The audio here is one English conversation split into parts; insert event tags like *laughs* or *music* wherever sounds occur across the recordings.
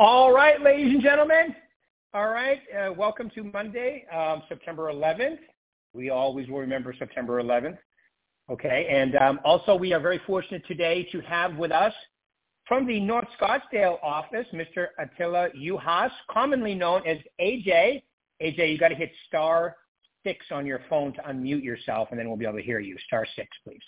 All right, ladies and gentlemen. All right, uh, welcome to Monday, um, September 11th. We always will remember September 11th. Okay, and um, also we are very fortunate today to have with us from the North Scottsdale office, Mr. Attila Juhasz, commonly known as AJ. AJ, you got to hit star six on your phone to unmute yourself, and then we'll be able to hear you. Star six, please.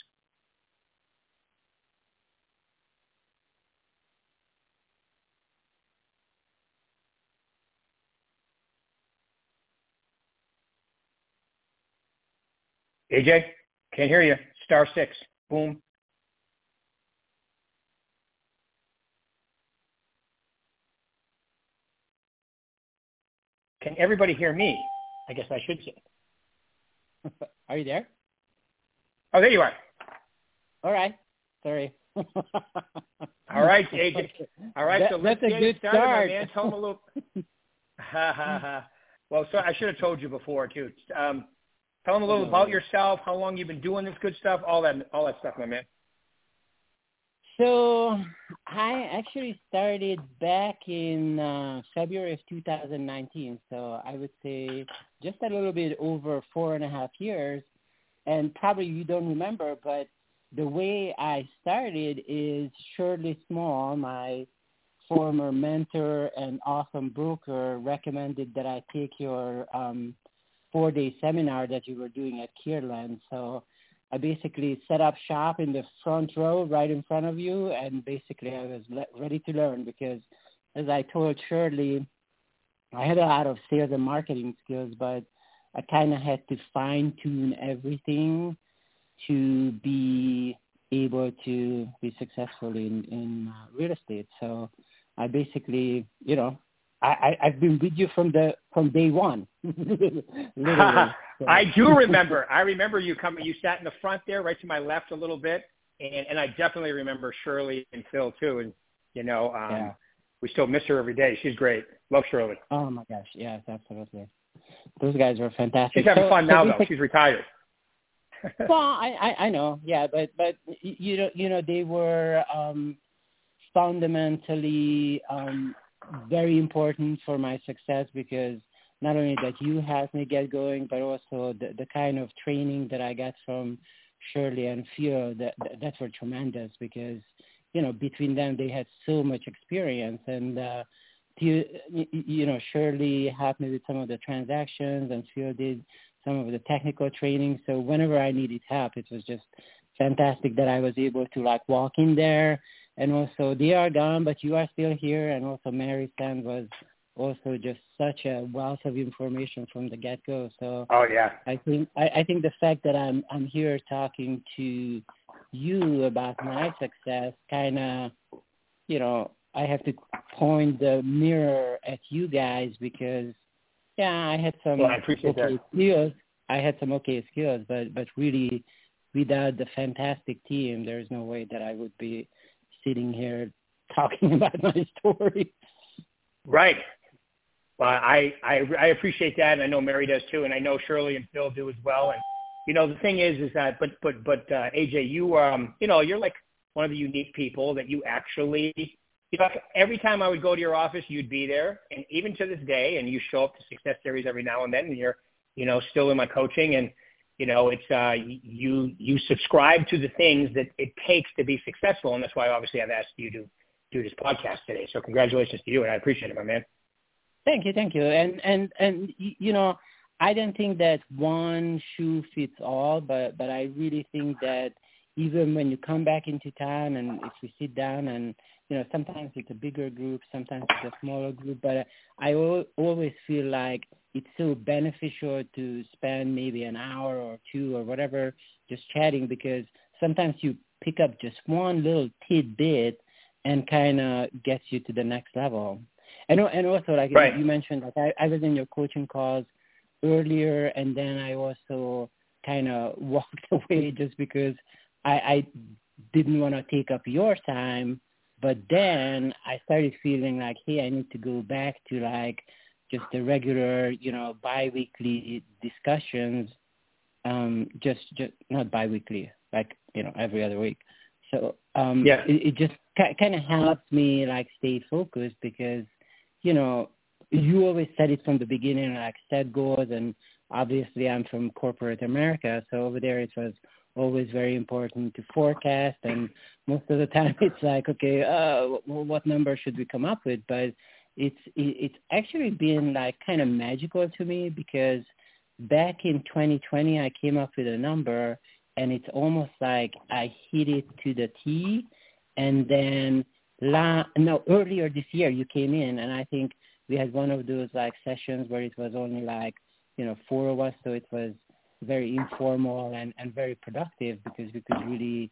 AJ, can't hear you. Star six. Boom. Can everybody hear me? I guess I should say. *laughs* Are you there? Oh, there you are. All right. Sorry. *laughs* All right, AJ. *laughs* All right, that, so let's that's get a good started, start. man. Tell them a little. ha ha ha. Well, so I should have told you before too. Um, tell them a little about yourself, how long you've been doing this good stuff, all that, all that stuff, my man. So I actually started back in uh, February of 2019. So I would say just a little bit over four and a half years. And probably you don't remember, but the way I started is Shirley Small, my former mentor and awesome broker, recommended that I take your um, four-day seminar that you were doing at Kierland. So I basically set up shop in the front row right in front of you, and basically I was le- ready to learn because, as I told Shirley, I had a lot of sales and marketing skills, but I kind of had to fine tune everything to be able to be successful in in uh, real estate. So I basically, you know, I, I I've been with you from the from day one. *laughs* *laughs* I do remember. I remember you coming. You sat in the front there, right to my left a little bit, and and I definitely remember Shirley and Phil too. And you know, um, Yeah. we still miss her every day. She's great. Love Shirley. Oh my gosh, yes, absolutely. Those guys were fantastic. She's having So- fun so now though. basic- She's retired. *laughs* well, I, I I know, yeah, but but you know you know they were um fundamentally um very important for my success because not only that you helped me get going, but also the the kind of training that I got from Shirley and Phil that that, that were tremendous because you know between them they had so much experience and. uh you, you know, Shirley helped me with some of the transactions and Phil did some of the technical training. So whenever I needed help, it was just fantastic that I was able to like walk in there. And also they are gone, but you are still here. And also Mary Sand was also just such a wealth of information from the get go. So Oh yeah. I think I, I think the fact that I'm I'm here talking to you about my success kind of you know I have to point the mirror at you guys because yeah I had some Well, I appreciate okay that. skills I had some okay skills but but really without the fantastic team there's no way that I would be sitting here talking *laughs* about my story. Right. Well, I, I I appreciate that, and I know Mary does too, and I know Shirley and Phil do as well. And you know, the thing is, is that, but but but uh, AJ, you um, you know, you're like one of the unique people that you actually, you know, every time I would go to your office, you'd be there, and even to this day, and you show up to Success Series every now and then, and you're, you know, still in my coaching, and you know, it's uh, you you subscribe to the things that it takes to be successful, and that's why obviously I've asked you to do this podcast today. So congratulations to you, and I appreciate it, my man. Thank you, thank you. And and and you know, I don't think that one shoe fits all, but but I really think that even when you come back into town and if we sit down and you know sometimes it's a bigger group, sometimes it's a smaller group, but uh, I al- always feel like it's so beneficial to spend maybe an hour or two or whatever just chatting because sometimes you pick up just one little tidbit and kind of gets you to the next level. And and also like Right. you mentioned, like I, I was in your coaching calls earlier, and then I also kind of *laughs* walked away just because I, I didn't want to take up your time. But then I started feeling like, hey, I need to go back to like just the regular, you know, biweekly discussions. Um, just, just not biweekly, like you know, every other week. So um, Yeah. it, it just ki- kind of helps me like stay focused because you know, you always said it from the beginning, like set goals, and obviously I'm from corporate America, so over there it was always very important to forecast, and most of the time *laughs* it's like, okay, uh, what number should we come up with? But it's it's actually been like kind of magical to me because back in 2020 I came up with a number and it's almost like I hit it to the T and then la no earlier this year you came in and I think we had one of those like sessions where it was only like you know four of us so it was very informal and and very productive because we could really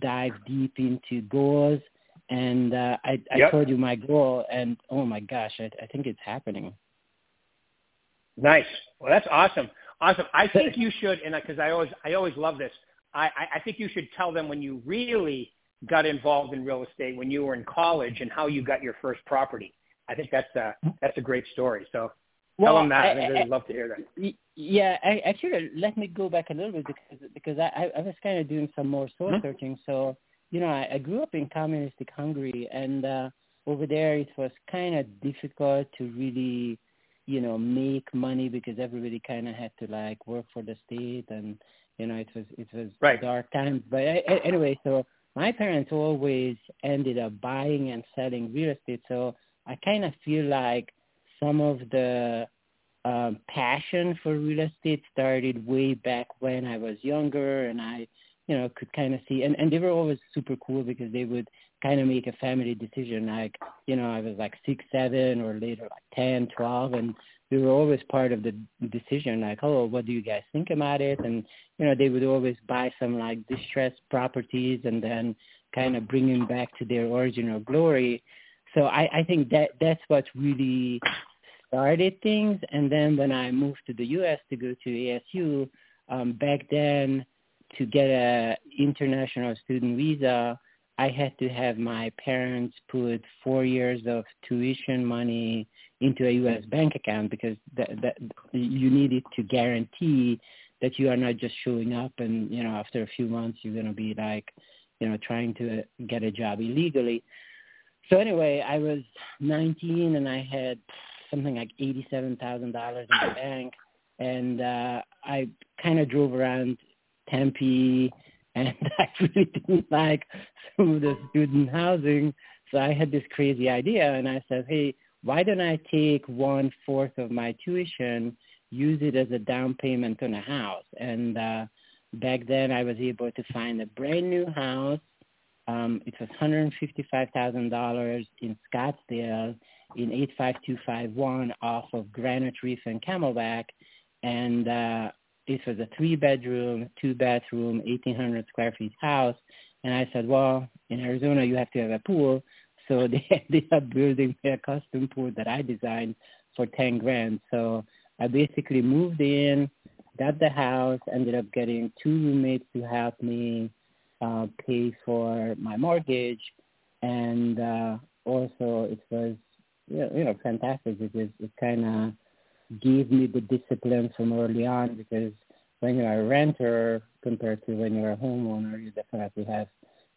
dive deep into goals and uh, I, I yep. told you my goal, and oh my gosh, I, I think it's happening. Nice. Well, that's awesome. Awesome. I *laughs* think you should, and because I always, I always love this. I, I think you should tell them when you really got involved in real estate when you were in college and how you got your first property. I think that's a that's a great story. So well, tell them that. I, would love to hear that. Yeah, I, actually, let me go back a little bit because because I, I was kind of doing some more soul mm-hmm. searching. So you know, I, I grew up in communistic Hungary, and uh, over there it was kind of difficult to really, you know, make money because everybody kind of had to like work for the state, and you know, it was it was right. dark times. But I, I, anyway, so my parents always ended up buying and selling real estate, so I kind of feel like some of the um, passion for real estate started way back when I was younger, and I you know, could kind of see, and, and they were always super cool because they would kind of make a family decision. Like, you know, I was like six, seven, or later like ten, twelve, and we were always part of the decision. Like, oh, what do you guys think about it? And you know, they would always buy some like distressed properties and then kind of bring them back to their original glory. So I, I think that that's what really started things. And then when I moved to the U.S. to go to ASU, um, back then to get a international student visa, I had to have my parents put four years of tuition money into a U.S. bank account because that, that you needed to guarantee that you are not just showing up and you know after a few months you're going to be like you know trying to get a job illegally. So anyway, I was 19 and I had something like eighty-seven thousand dollars in the bank, and uh, I kind of drove around Tempe, and *laughs* I really didn't like some of the student housing. So I had this crazy idea, and I said, hey, why don't I take one fourth of my tuition, use it as a down payment on a house? And uh, back then, I was able to find a brand new house. Um, it was $155,000 in Scottsdale in 85251 off of Granite Reef and Camelback. And uh, this was a three bedroom, two bathroom, 1800 square feet house. And I said, well, in Arizona, you have to have a pool. *laughs* So they *laughs* ended up building a custom pool that I designed for 10 grand. So I basically moved in, got the house, ended up getting two roommates to help me uh, pay for my mortgage. And uh, also it was, you know, fantastic because it kind of gave me the discipline from early on because when you're a renter compared to when you're a homeowner, you definitely have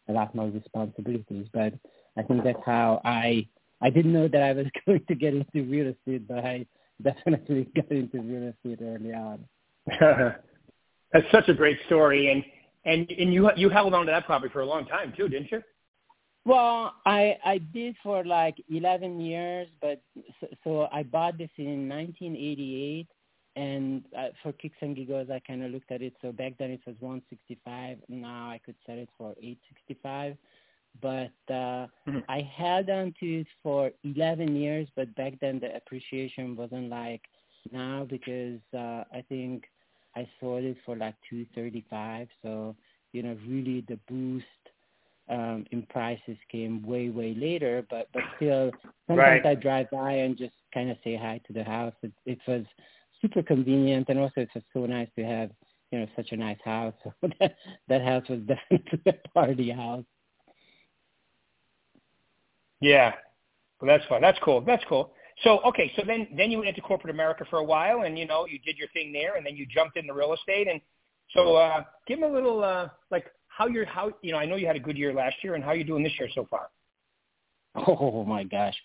a lot more responsibilities. But I think that's how I I didn't know that I was *laughs* going to get into real estate, but I definitely *laughs* got into real estate early on. *laughs* that's such a great story, and and and you you held on to that property for a long time too, didn't you? Well, I I did for like 11 years, but so, so I bought this in 1988, and uh, for kicks and giggles, I kind of looked at it. So back then it was 165. Now I could sell it for 865. But uh, mm-hmm. I held on to it for 11 years, but back then the appreciation wasn't like now because uh, I think I sold it for like 235. So you know, really the boost um, in prices came way way later, but but still sometimes right. I drive by and just kind of say hi to the house. It, it was super convenient, and also it's just so nice to have you know such a nice house. So *laughs* that that house was *laughs* definitely a party house. Yeah, well, that's fun. That's cool. That's cool. So okay, so then then you went into corporate America for a while, and you know you did your thing there, and then you jumped into real estate, and so uh, give me a little uh, like how you're how you know I know you had a good year last year, and how you doing this year so far? *laughs* Oh my gosh.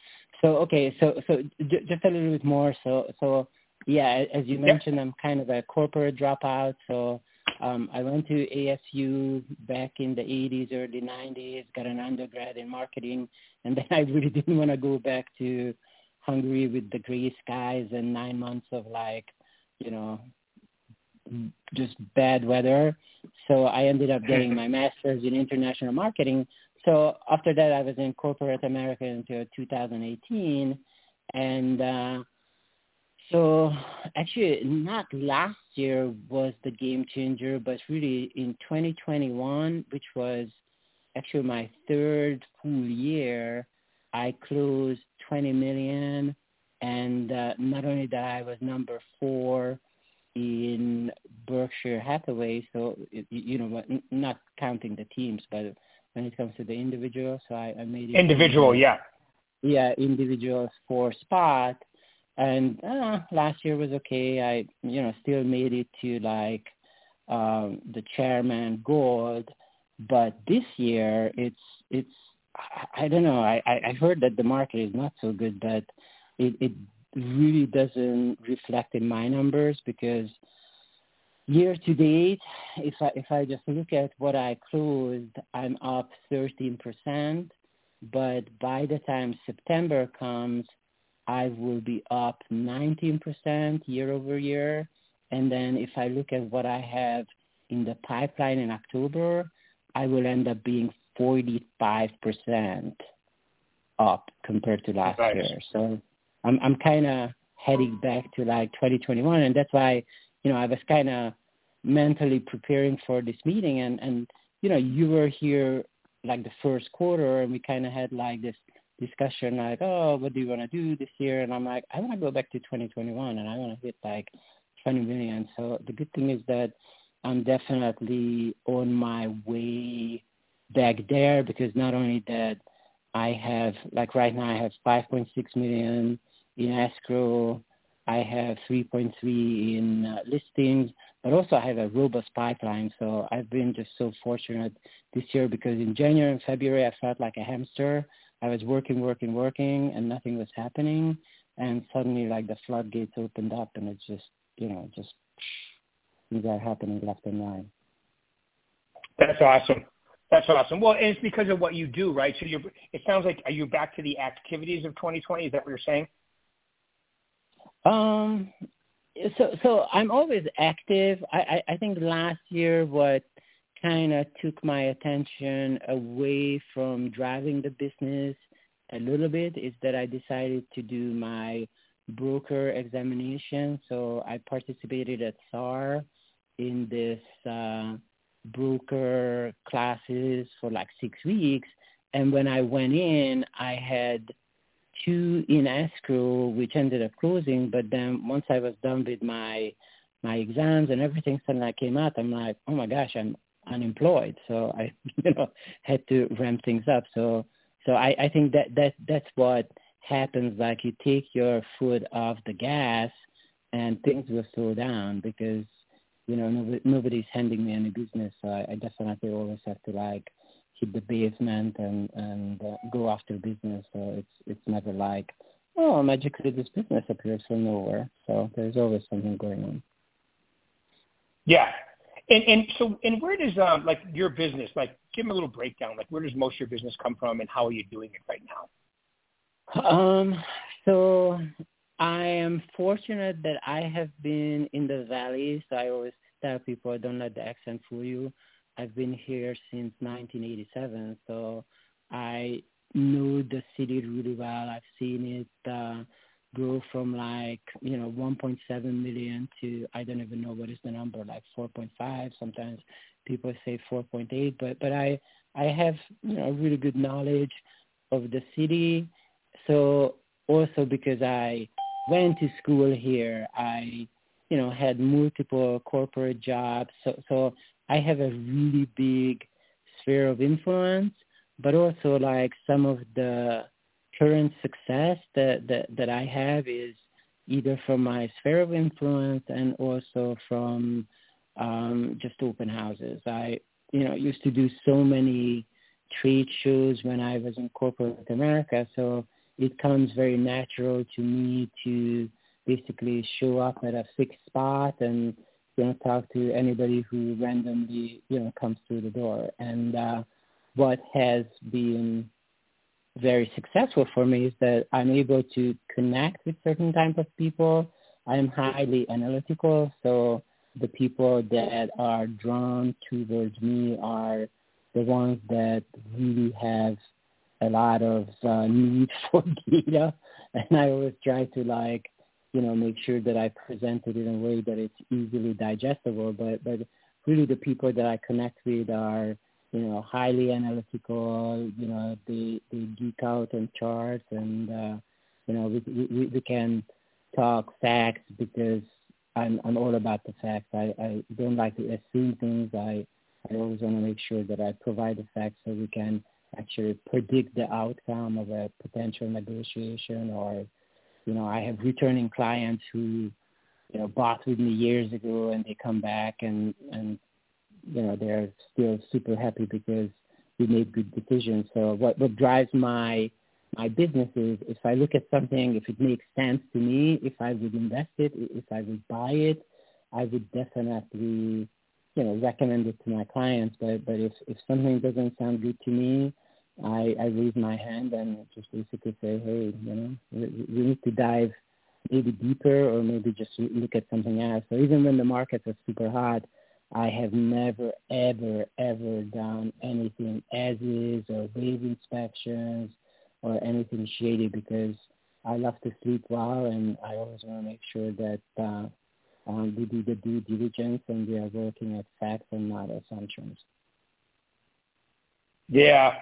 So okay, so so j- just a little bit more. So so yeah, as you mentioned, I'm kind of a corporate dropout. So um, I went to ASU back in the 80s, early 90s, got an undergrad in marketing, and *laughs* then I really didn't want to go back to Hungary with the gray skies and nine months of like, you know, just bad weather. So I ended up getting my *laughs* master's in international marketing. So after that, I was in corporate America until 2018, and uh, so actually, not last year was the game changer, but really in 2021, which was actually my third full year, I closed 20 million, and uh, not only that, I was number four in Berkshire Hathaway. So you know, not counting the teams, but when it comes to the individual, so I, I made it individual, yeah, yeah, individual four spot. And uh, last year was okay. I you know still made it to like um, the chairman gold, but this year it's it's I, I don't know. I I heard that the market is not so good, but it it really doesn't reflect in my numbers because year to date, if I if I just look at what I closed, I'm up 13%. But by the time September comes, I will be up 19% year over year. And then if I look at what I have in the pipeline in October, I will end up being 45% up compared to last nice. year. So I'm I'm kind of heading back to like 2021, and that's why you know I was kind of mentally preparing for this meeting, and and you know you were here like the first quarter, and we kind of had like this discussion like, oh, what do you want to do this year? And I'm like, I want to go back to 2021, and I want to hit like 20 million. So the good thing is that I'm definitely on my way back there because not only that I have like right now I have 5.6 million in escrow. I have 3.3 in uh, listings, but also I have a robust pipeline. So I've been just so fortunate this year because in January and February I felt like a hamster. I was working, working, working, and nothing was happening. And suddenly, like the floodgates opened up, and it's just, you know, just things are happening left and right. That's awesome. That's awesome. Well, and it's because of what you do, right? So you're. It sounds like are you back to the activities of 2020? Is that what you're saying? Um, so so I'm always active. I, I, I think last year what kind of took my attention away from driving the business a little bit is that I decided to do my broker examination. So I participated at SAR in this uh, broker classes for like six weeks. And when I went in, I had two in escrow, which ended up closing. But then once I was done with my my exams and everything, suddenly I came out. I'm like, oh my gosh, I'm unemployed. So I, *laughs* you know, had to ramp things up. So so I, I think that that that's what happens. Like you take your foot off the gas, and things will slow down because you know nobody, nobody's handing me any business. So I, I definitely always have to like the basement and and uh, go after business. So it's it's never like oh magically this business appears from nowhere. So there's always something going on. Yeah, and and so and where does um like your business like give me a little breakdown like where does most of your business come from and how are you doing it right now? Um, so I am fortunate that I have been in the valley. So I always tell people don't let the accent fool you. I've been here since 1987, so I know the city really well. I've seen it uh, grow from like you know 1.7 million to I don't even know what is the number, like 4.5. Sometimes people say 4.8, but but I I have you know really good knowledge of the city. So also because I went to school here, I you know had multiple corporate jobs. So so I have a really big sphere of influence, but also like some of the current success that, that, that I have is either from my sphere of influence and also from um, just open houses. I, you know, used to do so many trade shows when I was in corporate America. So it comes very natural to me to basically show up at a fixed spot and you know talk to anybody who randomly you know comes through the door. And uh, what has been very successful for me is that I'm able to connect with certain type of people. I'm highly analytical, so the people that are drawn towards me are the ones that really have a lot of uh, need *laughs* for data, and I always try to like, you know, make sure that I present it in a way that it's easily digestible. But but really, the people that I connect with are, you know, highly analytical. You know, they they geek out on charts, and uh, you know, we we, we can talk facts because I'm I'm all about the facts. I I don't like to assume things. I I always want to make sure that I provide the facts so we can actually predict the outcome of a potential negotiation or you know i have returning clients who you know bought with me years ago and they come back and and you know they're still super happy because we made good decisions. So what what drives my my business is if i look at something if it makes sense to me if i would invest it if i would buy it i would definitely you know recommend it to my clients. But but if if something doesn't sound good to me I, I raise my hand and just basically say, hey, you know, we, we need to dive maybe deeper or maybe just look at something else. So even when the markets are super hot, I have never, ever, ever done anything as is or wave inspections or anything shady because I love to sleep well and I always want to make sure that uh, um, we do the due diligence and we are working at facts and not assumptions. Yeah,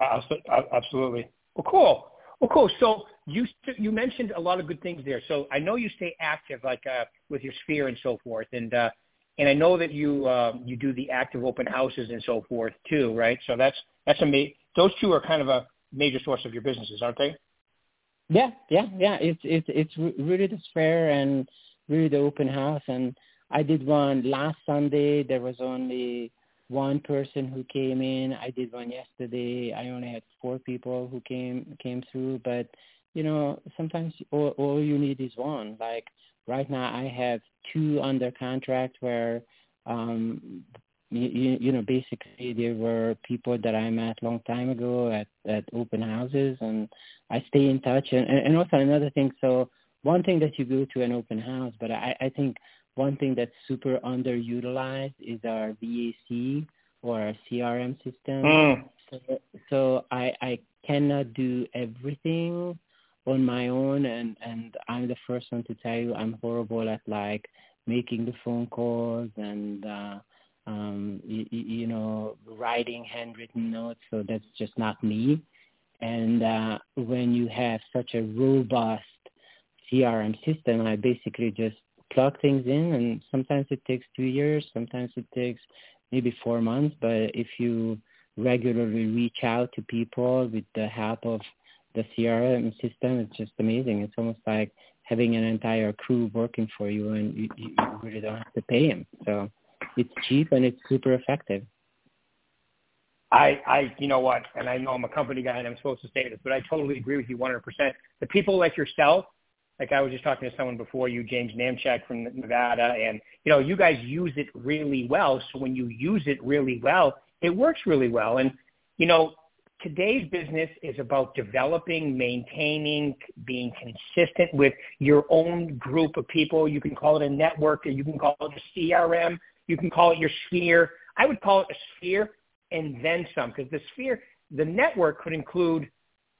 Absolutely. Well, cool. Well, cool. So you you mentioned a lot of good things there. So I know you stay active, like uh, with your sphere and so forth, and uh, and I know that you uh, you do the active open houses and so forth too, right? So that's that's a ma- those two are kind of a major source of your businesses, aren't they? Yeah, yeah, yeah. It's it's it's really the sphere and really the open house, and I did one last Sunday. There was only one person who came in. I did one yesterday. I only had four people who came came through, but you know, sometimes all, all you need is one. Like right now, I have two under contract where, um, you, you know, basically there were people that I met long time ago at at open houses, and I stay in touch. And and also another thing, so one thing that you go to an open house, but I I think one thing that's super underutilized is our VAC or our CRM system. Mm. So, so I, I cannot do everything on my own, and and I'm the first one to tell you I'm horrible at like making the phone calls and uh, um, you, you know writing handwritten notes. So that's just not me. And uh, when you have such a robust CRM system, I basically just plug things in and sometimes it takes two years, sometimes it takes maybe four months, but if you regularly reach out to people with the help of the CRM system, it's just amazing. It's almost like having an entire crew working for you and you, you really don't have to pay them. So it's cheap and it's super effective. I, I, you know what, and I know I'm a company guy and I'm supposed to say this, but I totally agree with you 100%. The people like yourself like I was just talking to someone before you, James Namchak from Nevada, and you know, you guys use it really well. So when you use it really well, it works really well. And you know, today's business is about developing, maintaining, being consistent with your own group of people. You can call it a network, or you can call it a CRM, you can call it your sphere. I would call it a sphere and then some, because the sphere, the network could include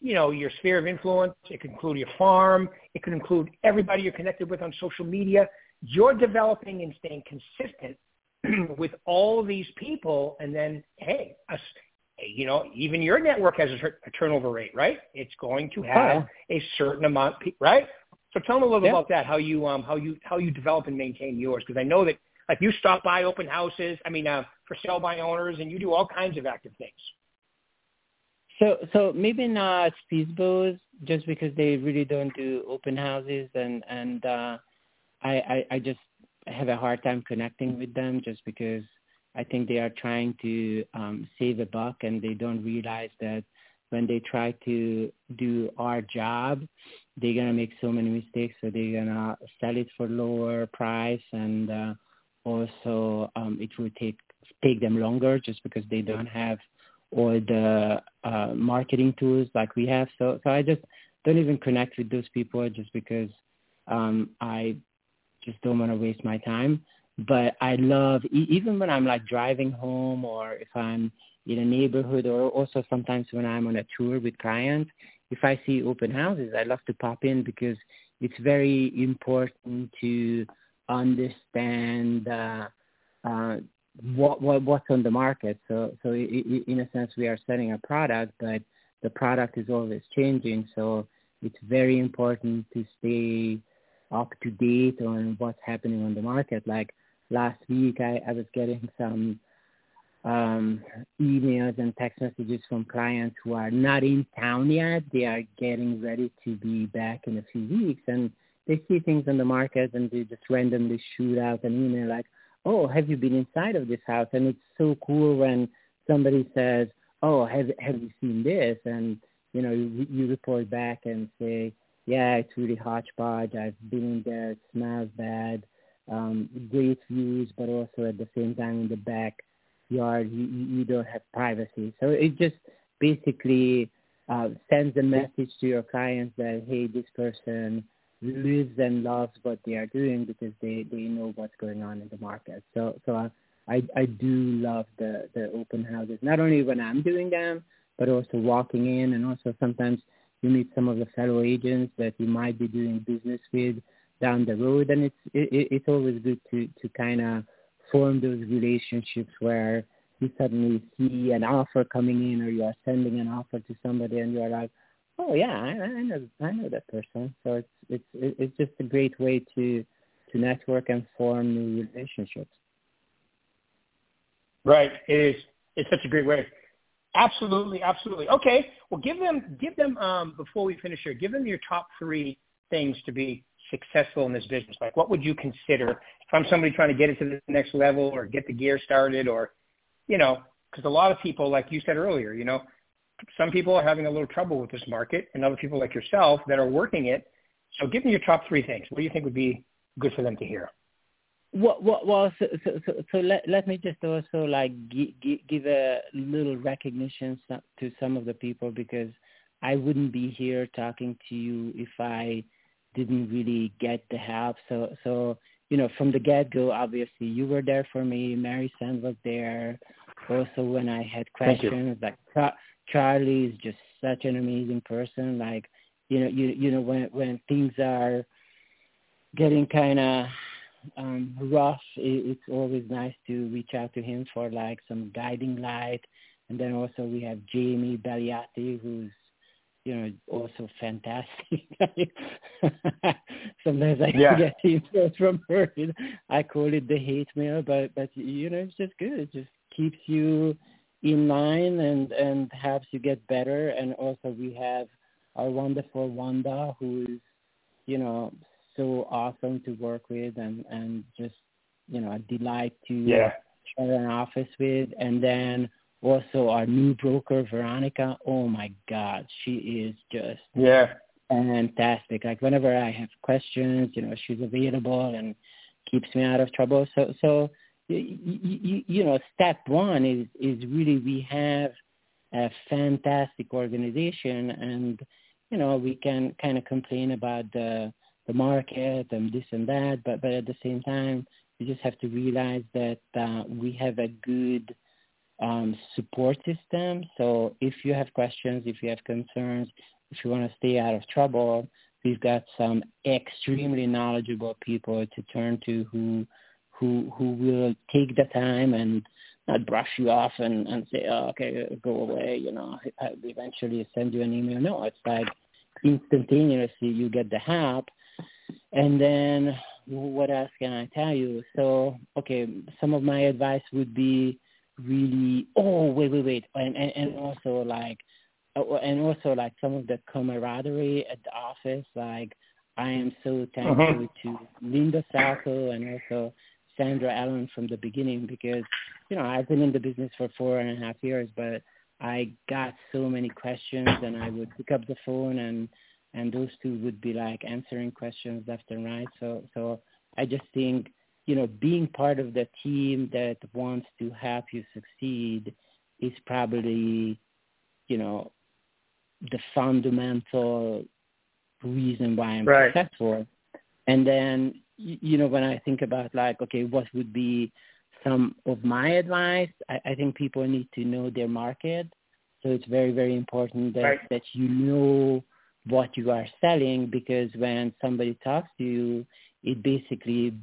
you know, your sphere of influence. It could include your farm. It could include everybody you're connected with on social media. You're developing and staying consistent *clears throat* with all these people. And then, hey, us, you know, even your network has a, a turnover rate, right? It's going to have a certain amount, right? So tell me a little yeah. about that, how you, um, how you, how you develop and maintain yours. Because I know that, like, you stop by open houses. I mean, uh, for sale by owners, and you do all kinds of active things. So so maybe not FSBOs just because they really don't do open houses and and uh, I, I I just have a hard time connecting with them just because I think they are trying to um, save a buck, and they don't realize that when they try to do our job, they're gonna make so many mistakes. So they're gonna sell it for lower price, and uh, also um, it will take take them longer just because they don't have all the uh, marketing tools like we have. So so I just don't even connect with those people just because um, I just don't want to waste my time. But I love even when I'm like driving home or if I'm in a neighborhood or also sometimes when I'm on a tour with clients, if I see open houses, I love to pop in because it's very important to understand uh, uh, what, what what's on the market. So so in a sense, we are selling a product, but the product is always changing. So it's very important to stay up to date on what's happening on the market. Like last week, I, I was getting some um, emails and text messages from clients who are not in town yet. They are getting ready to be back in a few weeks, and they see things on the market, and they just randomly shoot out an email like, "Oh, have you been inside of this house?" And it's so cool when somebody says, "Oh, have have you seen this?" And you know, you, you report back and say, "Yeah, it's really hodgepodge. I've been there. It smells bad." Um, great views, but also at the same time in the back yard, you, you don't have privacy. So it just basically uh, sends a message to your clients that, hey, this person lives and loves what they are doing because they, they know what's going on in the market. So, so I, I, do love the, the open houses, not only when I'm doing them, but also walking in and also sometimes you meet some of the fellow agents that you might be doing business with down the road. And it's, it, it's always good to, to kind of form those relationships where you suddenly see an offer coming in or you are sending an offer to somebody and you're like, oh yeah, I, I know I know that person. So it's it's it's just a great way to to network and form new relationships. Right. It is. It's such a great way. Absolutely, absolutely. Okay. Well, give them give them um, before we finish here. Give them your top three things to be successful in this business? Like, what would you consider if I'm somebody trying to get it to the next level or get the gear started or, you know, because a lot of people, like you said earlier, you know, some people are having a little trouble with this market and other people like yourself that are working it. So give me your top three things. What do you think would be good for them to hear? Well, well, well so, so, so, so let, let me just also like g- give a little recognition to some of the people because I wouldn't be here talking to you if I didn't really get the help. So so you know from the get go, obviously you were there for me. Mary Sand was there. Also when I had questions, like Charlie is just such an amazing person. Like you know you you know when when things are getting kind of um rough it, it's always nice to reach out to him for like some guiding light and then also we have jamie Belliati, who's you know, also fantastic. *laughs* Sometimes I yeah. get emails from her. I call it the hate mail, but but you know, it's just good. It just keeps you in line and and helps you get better. And also we have our wonderful Wanda, who is, you know, so awesome to work with and and just you know a delight to yeah. share an office with. And then also our new broker Veronica. Oh my God, she is just yeah fantastic. Like whenever I have questions, you know, she's available and keeps me out of trouble. So so you, you, know, step one is is really we have a fantastic organization and you know we can kind of complain about the the market and this and that but but at the same time we just have to realize that uh, we have a good um, support system. So if you have questions, if you have concerns, if you want to stay out of trouble, we've got some extremely knowledgeable people to turn to who who who will take the time and not brush you off and and say, oh, okay, go away. You know, I, I eventually send you an email. No, it's like instantaneously you get the help, and then what else can I tell you? So, okay, some of my advice would be really oh wait wait wait and and, and also like uh, and also like some of the camaraderie at the office like I am so thankful uh-huh. to Linda Salco and also Sandra Allen from the beginning because, you know, I've been in the business for four and a half years, but I got so many questions and I would pick up the phone and, and those two would be like answering questions left and right. So, so I just think, you know, being part of the team that wants to help you succeed is probably, you know, the fundamental reason why I'm right. successful. And then, you know, when I think about like, okay, what would be some of my advice, I, I think people need to know their market. So it's very, very important that, right. that you know what you are selling because when somebody talks to you, it basically,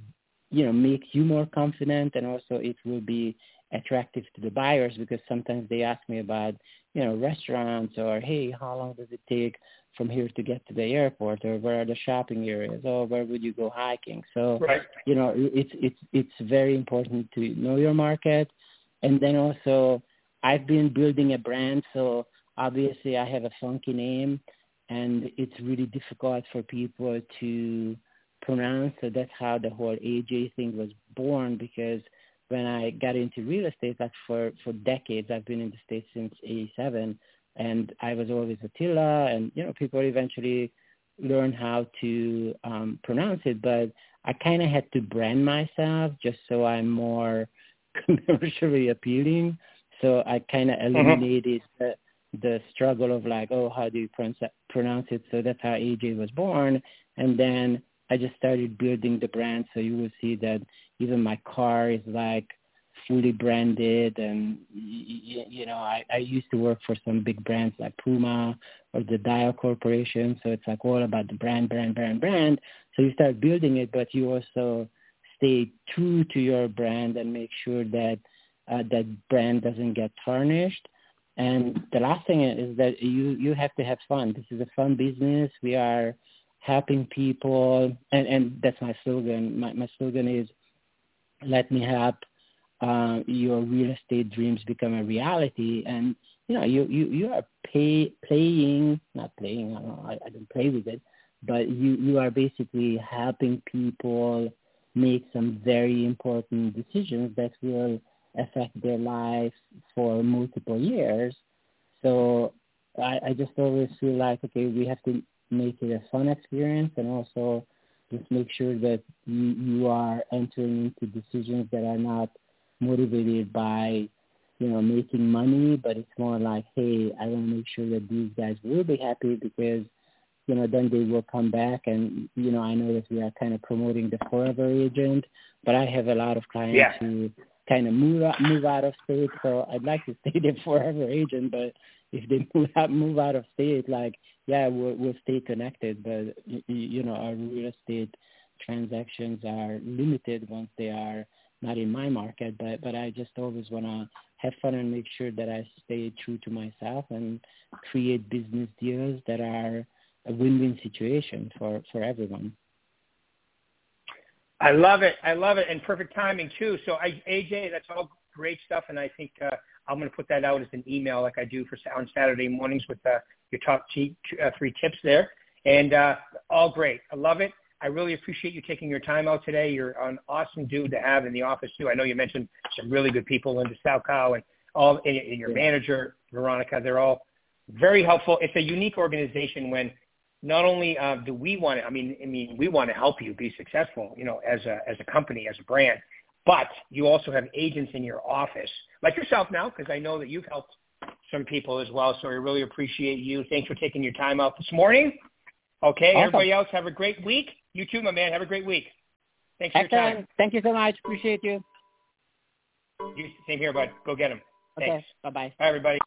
you know, makes you more confident and also it will be attractive to the buyers because sometimes they ask me about, you know, restaurants or, hey, how long does it take from here to get to the airport or where are the shopping areas or where would you go hiking? So, right. you know, it's, it's, it's very important to know your market. And then also I've been building a brand. So obviously I have a funky name and it's really difficult for people to pronounce. So that's how the whole AJ thing was born because when I got into real estate, that's for, for decades. I've been in the States since 87 and I was always Attila and, you know, people eventually learn how to um, pronounce it, but I kind of had to brand myself just so I'm more *laughs* commercially appealing. So I kind of mm-hmm. eliminated mm-hmm. the, the struggle of like, oh, how do you pronounce it? So that's how AJ was born. And then I just started building the brand. So you will see that even my car is like fully branded and you, you know I, I used to work for some big brands like Puma or the Dial Corporation so it's like all about the brand brand brand brand. So you start building it but you also stay true to your brand and make sure that uh, that brand doesn't get tarnished. And the last thing is that you you have to have fun. This is a fun business. We are helping people. And and that's my slogan. My my slogan is let me help uh, your real estate dreams become a reality. And you know you you you are pay, playing not playing I don't I, I don't play with it but you you are basically helping people make some very important decisions that will affect their lives for multiple years. So I, I just always feel like okay we have to make it a fun experience and also just make sure that you, you are entering into decisions that are not motivated by, you know, making money, but it's more like, hey, I want to make sure that these guys will be happy because, you know, then they will come back and, you know, I know that we are kind of promoting the forever agent, but I have a lot of clients yeah. who kind of move out, move out of state, so I'd like to stay the forever agent, but if they *laughs* move out, of state, like, yeah, we'll, we'll stay connected, but, you know, our real estate transactions are limited once they are not in my market, but but I just always want to have fun and make sure that I stay true to myself and create business deals that are a win-win situation for for everyone. I love it. I love it, and perfect timing too. So, I, AJ, that's all great stuff, and I think uh, I'm going to put that out as an email, like I do for on Saturday mornings with uh, your top t- uh, three tips there, and uh, all great. I love it. I really appreciate you taking your time out today. You're an awesome dude to have in the office too. I know you mentioned some really good people in the Salcow and all and your yeah. manager Veronica. They're all very helpful. It's a unique organization when not only uh, do we want to, I mean, I mean, we want to help you be successful, you know, as a as a company, as a brand, but you also have agents in your office, like yourself now, because I know that you've helped some people as well. So I really appreciate you. Thanks for taking your time out this morning. Okay, awesome. everybody else, have a great week. You too, my man. Have a great week. Thanks for Excellent. your time. Thank you so much. Appreciate you. You same here, bud. Go get him. Okay. Thanks. Bye bye. Bye everybody.